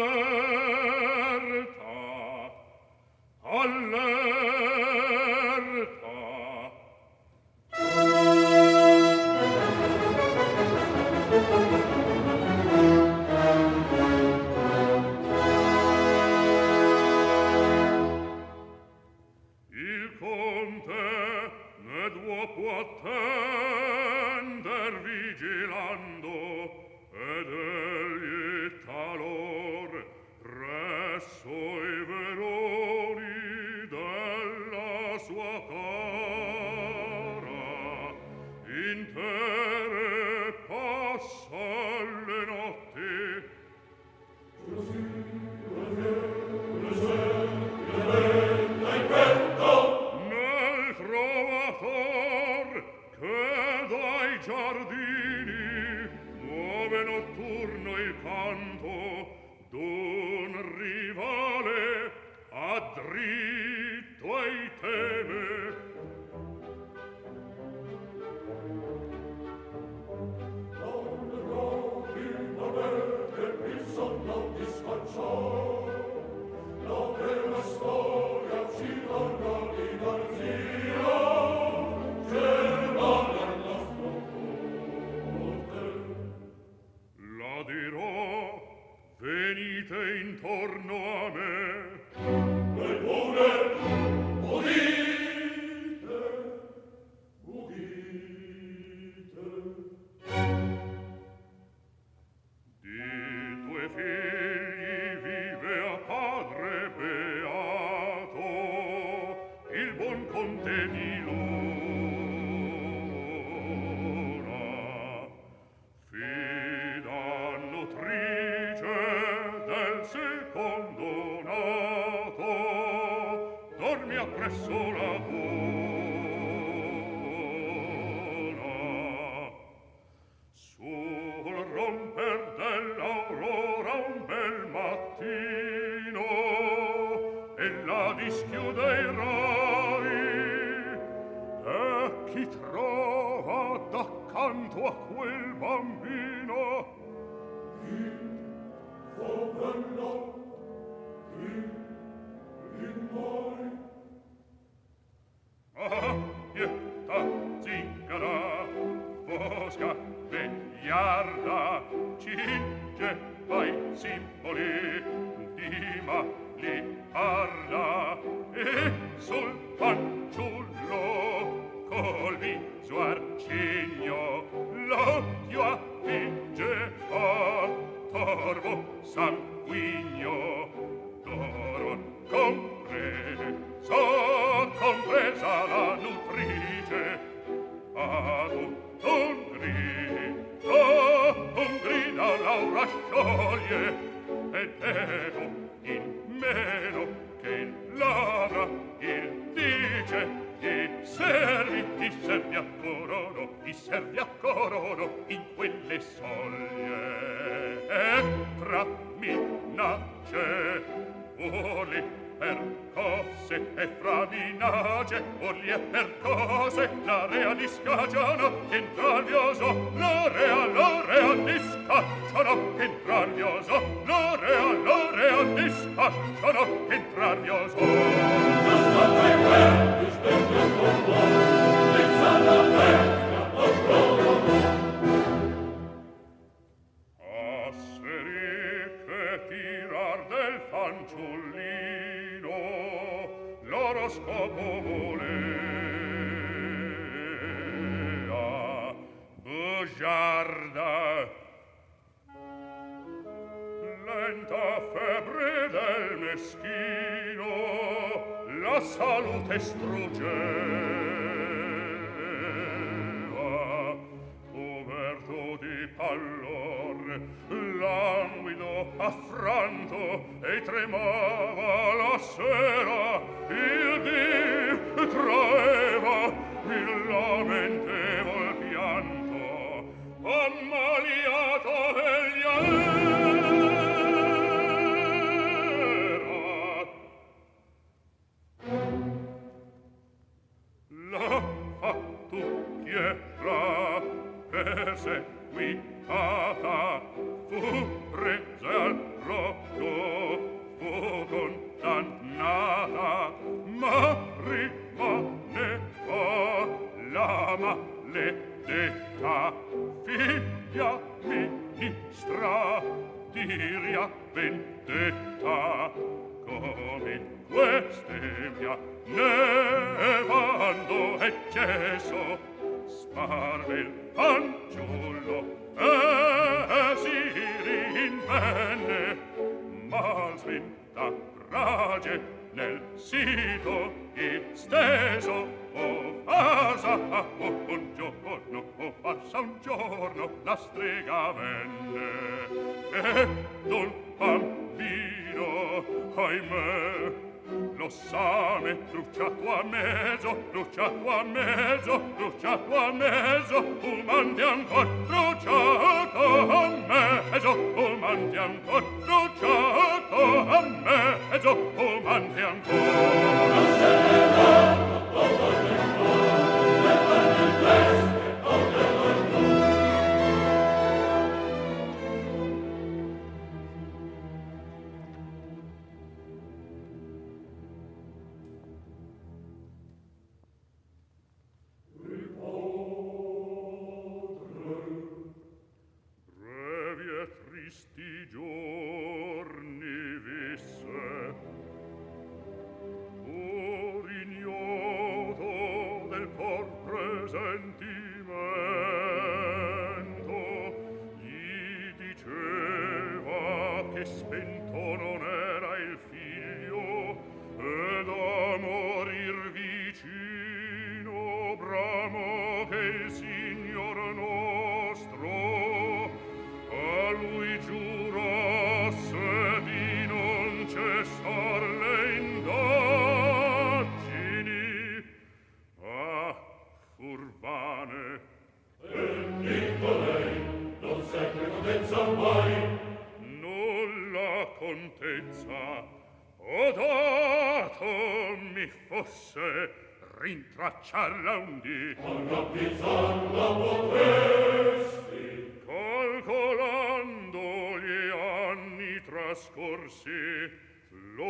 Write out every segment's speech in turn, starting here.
allerta, allerta. Il conte ne doit poitter l'aura scioglie e devo in meno che l'aura il dice i servi ti servi a corono ti servi a corono in quelle soglie. E tra minacce vuole per cose e fra minace vuole e per cose la rea di scagiano entra il vioso la rea la giorno la strega venne e dol bambino ahimè lo same bruciato a mezzo bruciato a mezzo bruciato a mezzo umandi ancor bruciato a mezzo umandi ancor bruciato ciarraundi Ogno pizzando potresti. Calcolando gli anni trascorsi Lo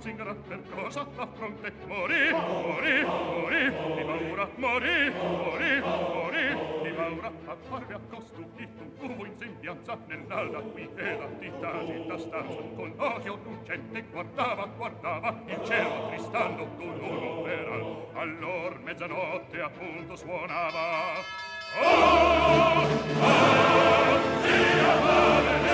zingara per cosa a fronte morì morì morì di paura morì morì morì di paura a farvi accostupito un uvo in sembianza nell'alda qui e la tita città stanza con odio lucente guardava guardava il cielo tristando con un veral allor mezzanotte appunto suonava oh oh sia maledetta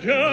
già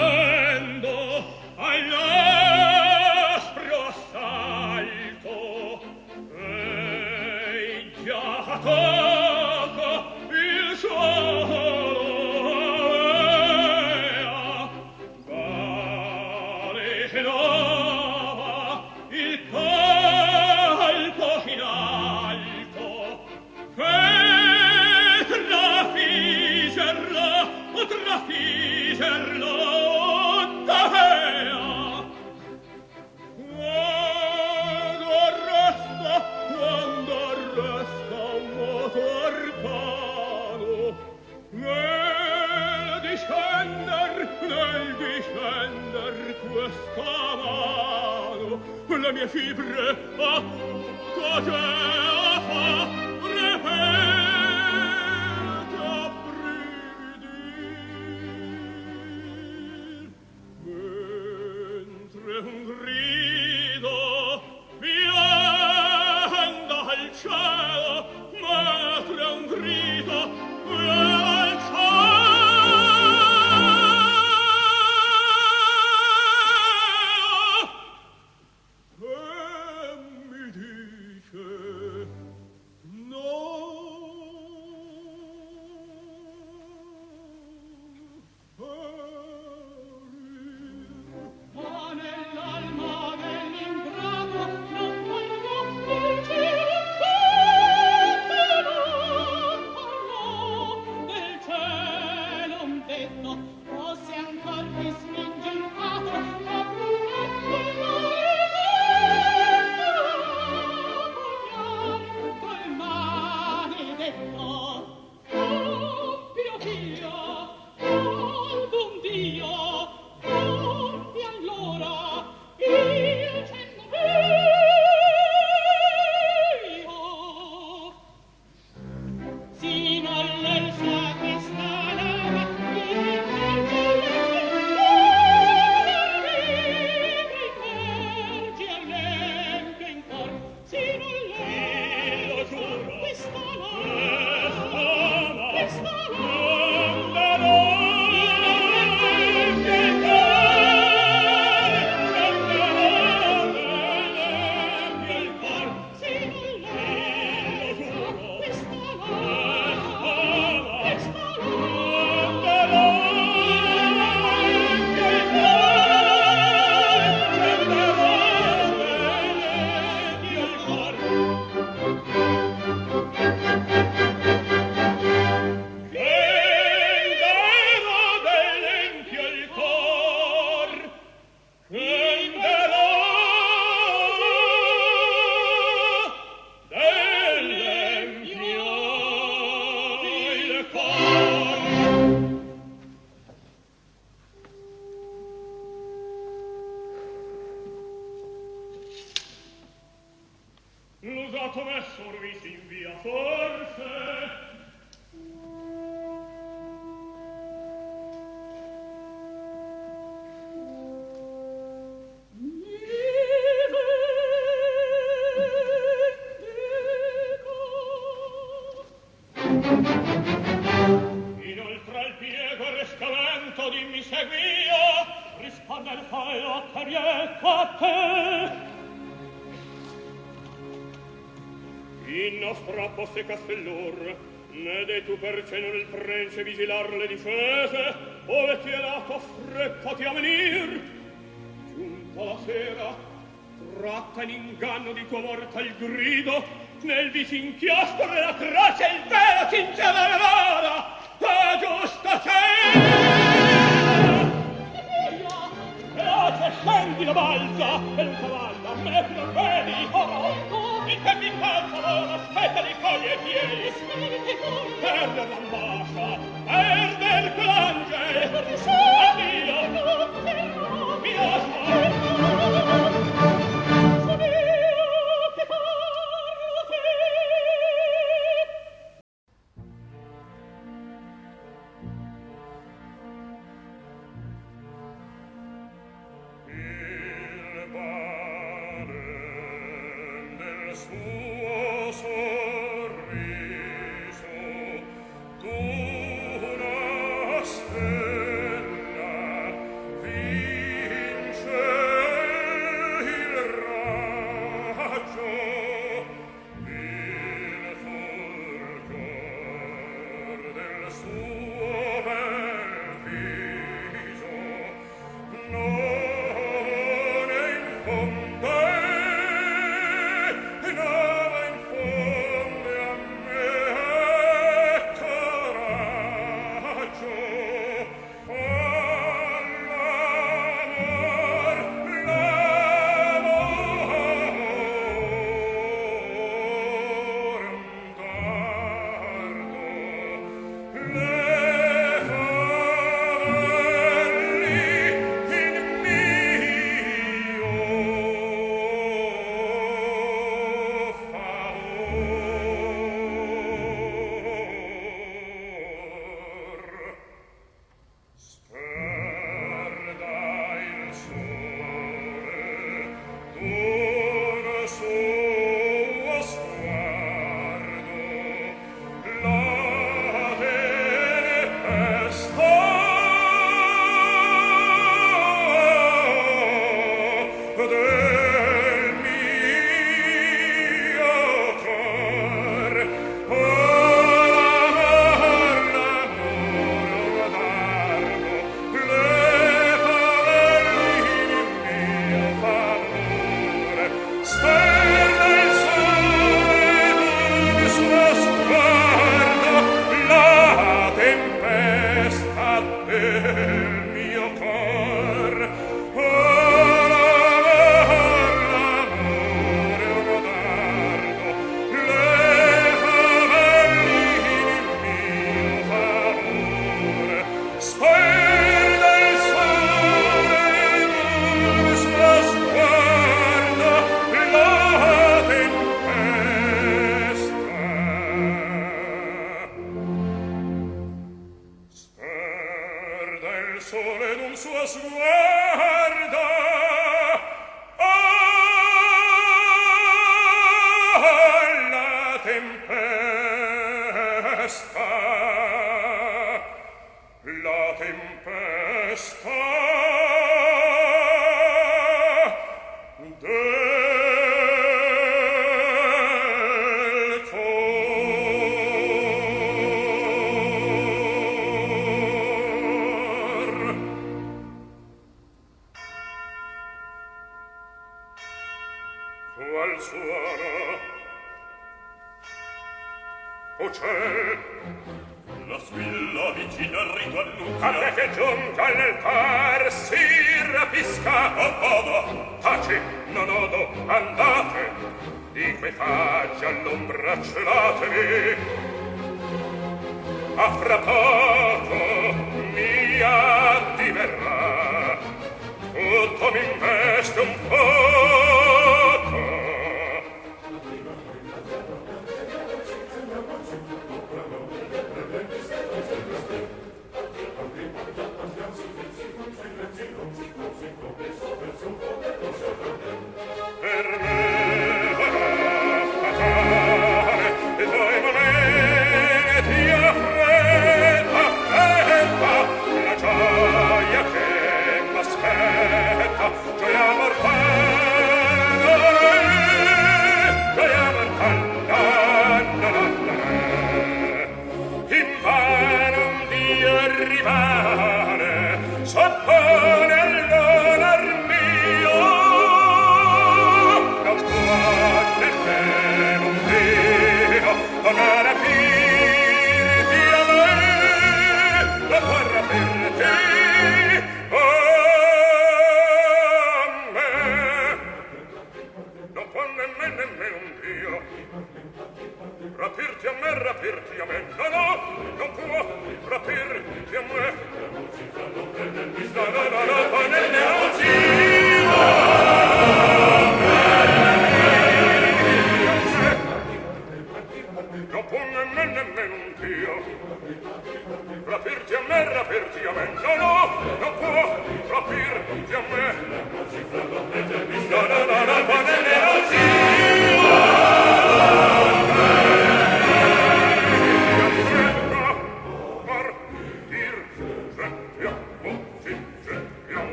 Gracias.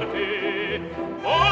parti o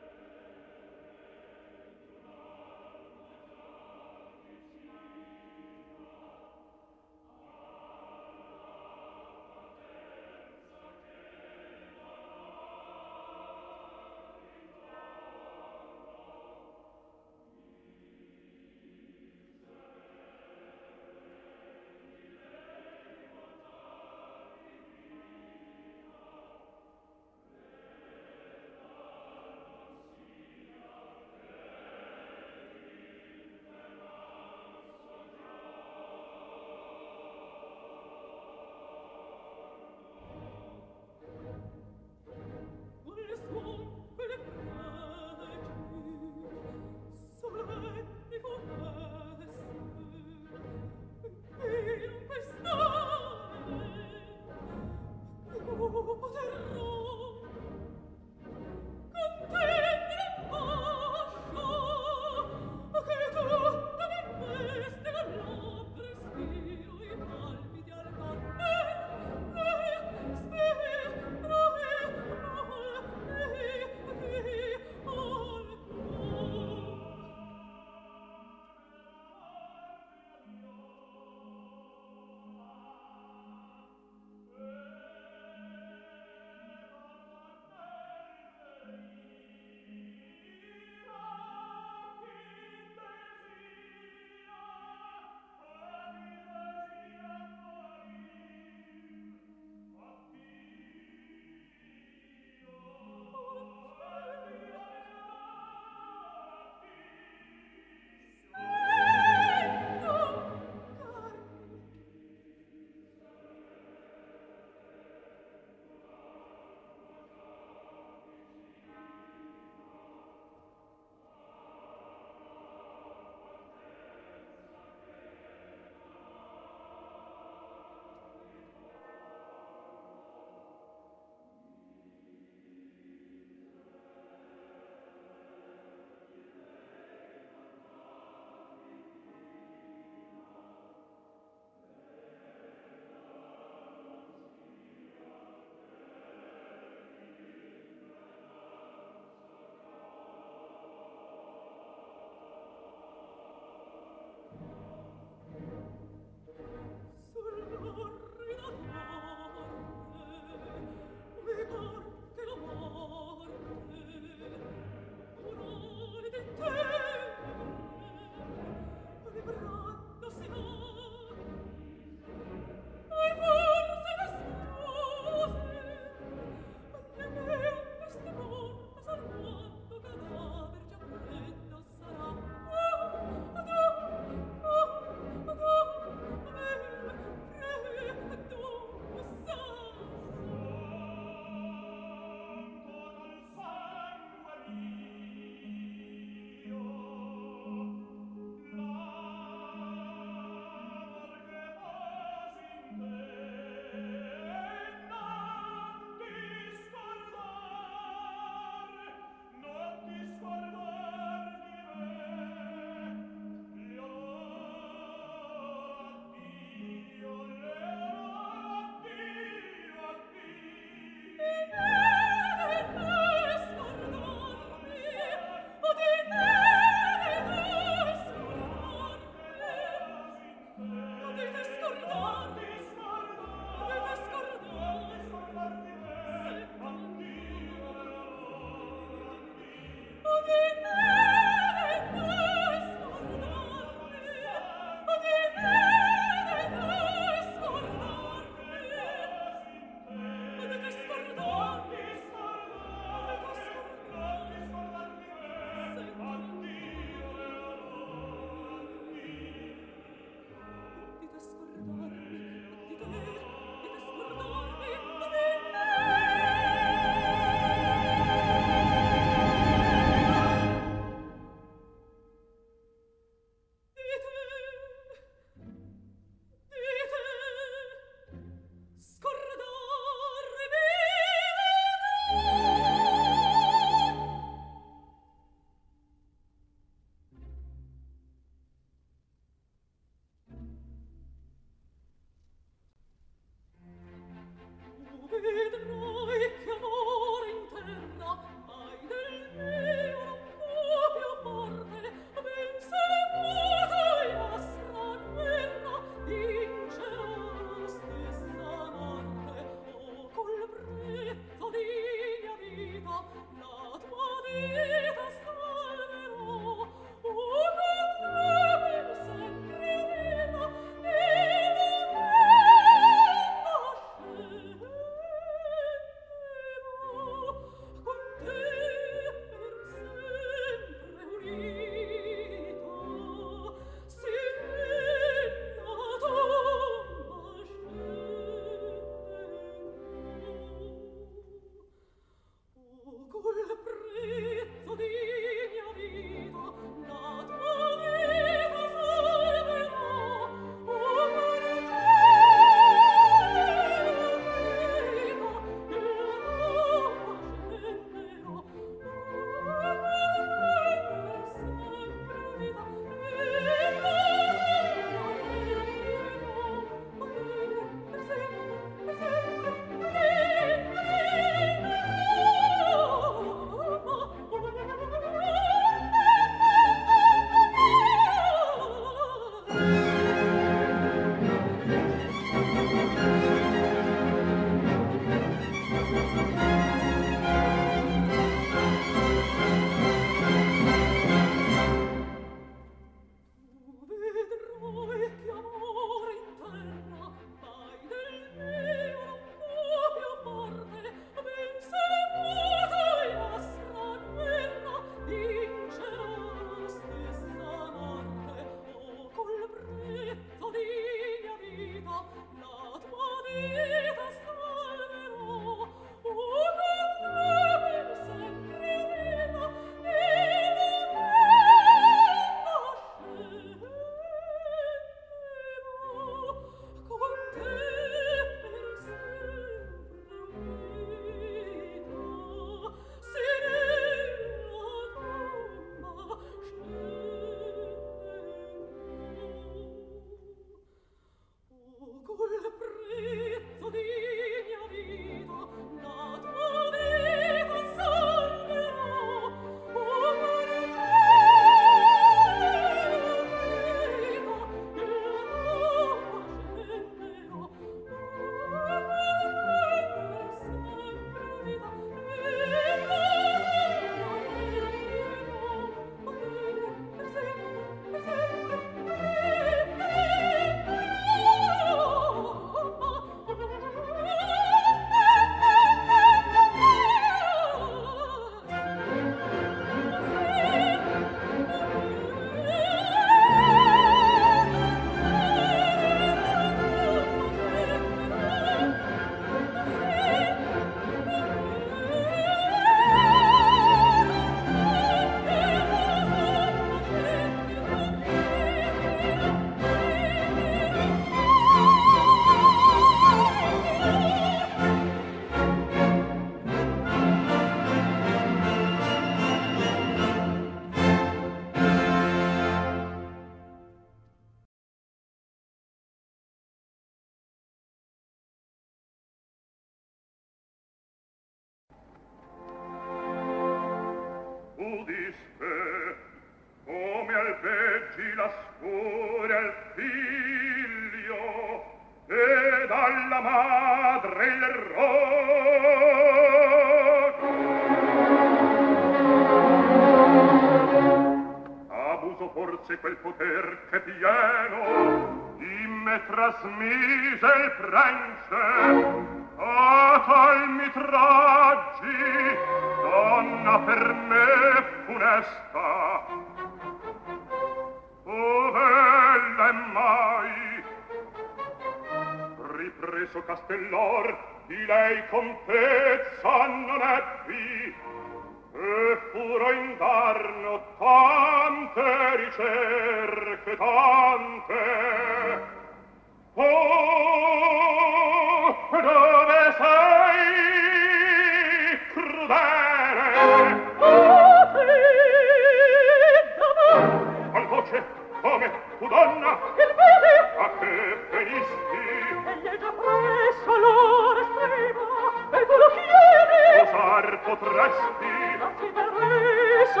voce come tu donna. Il vede a che venisti? Egli è già presso l'ora estrema e tu lo chiedi. Osar potresti? Ma ti verresti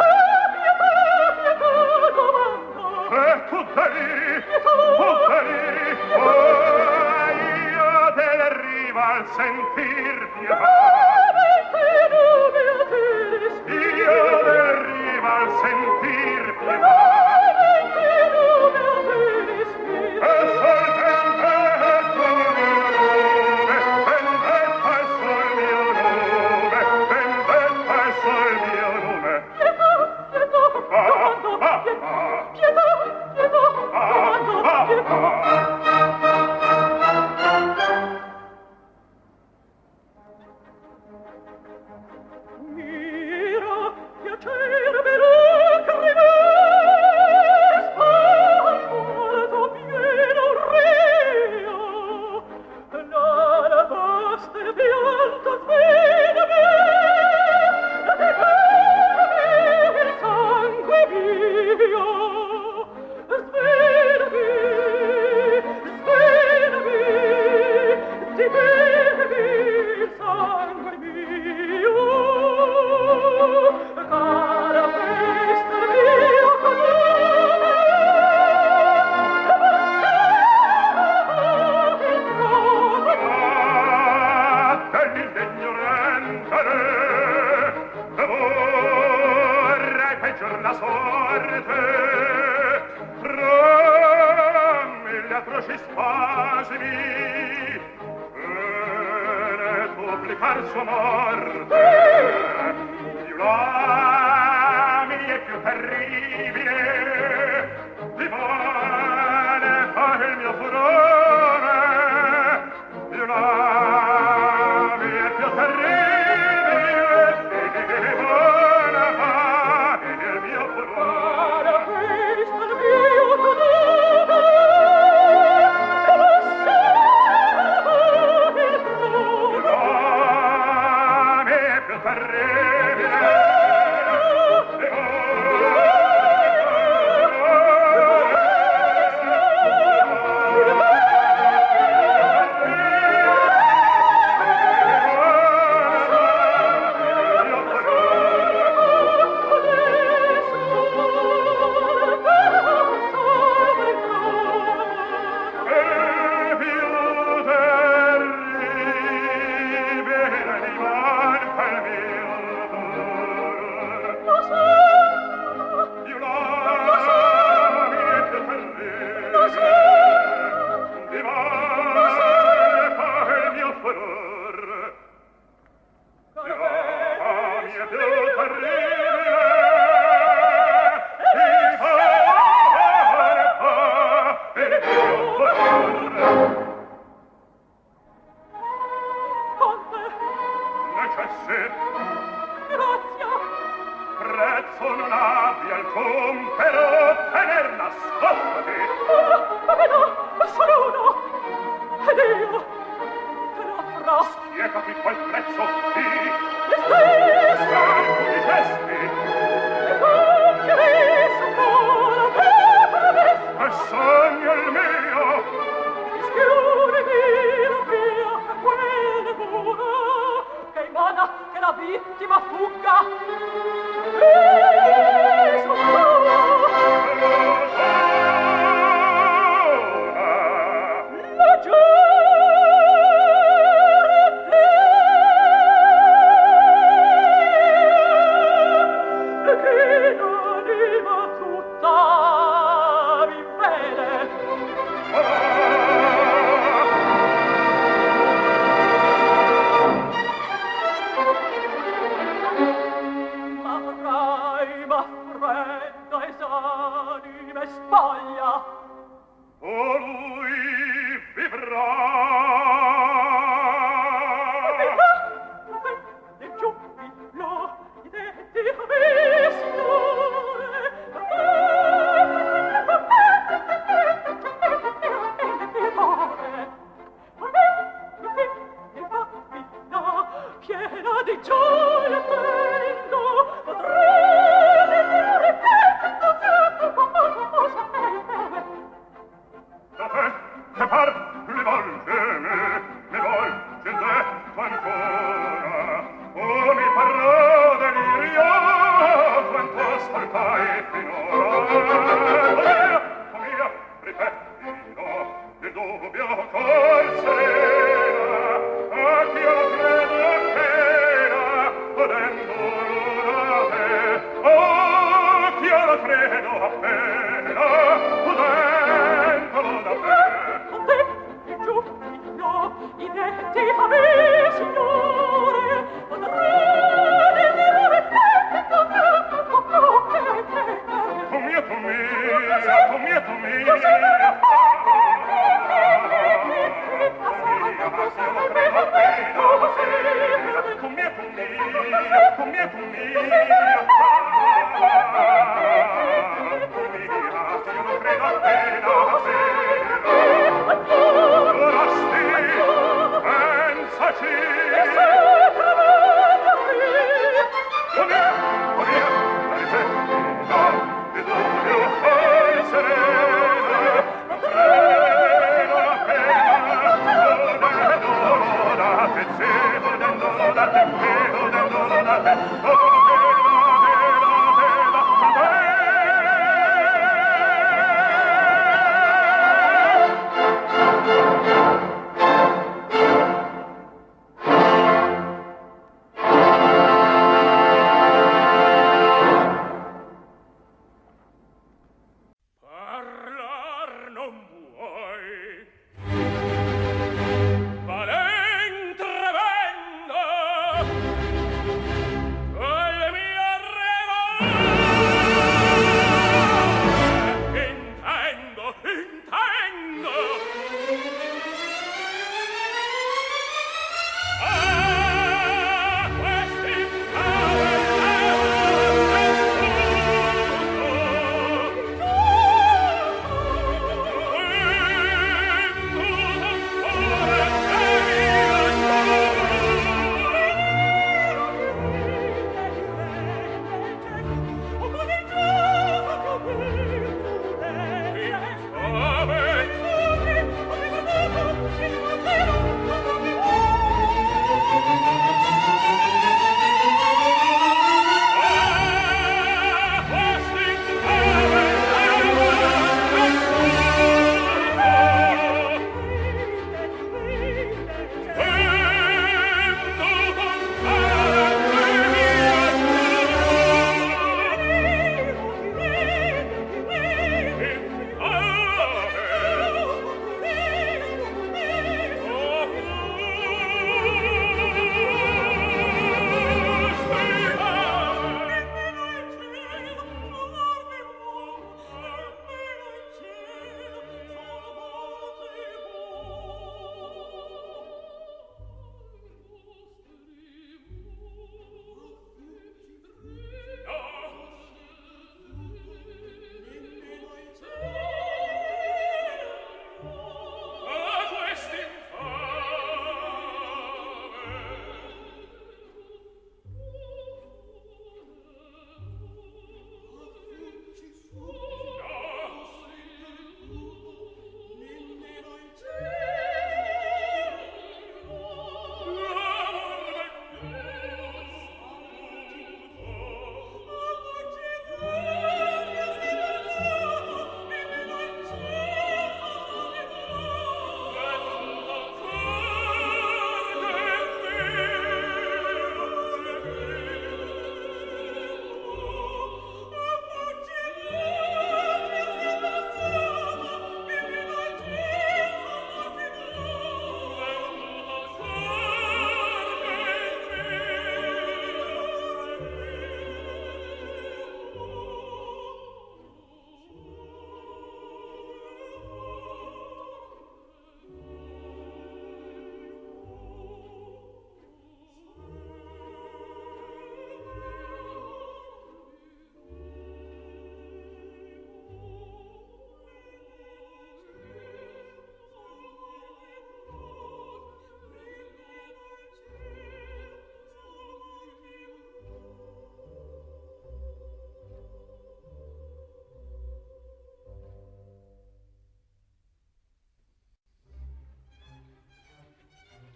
pietà pietà domando. E tu deli tu deli oh, io te riva al sentir pietà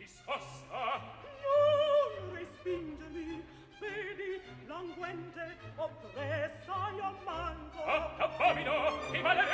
discosta non respingimi vedi languente oppressa io manco attappamino ti maledetto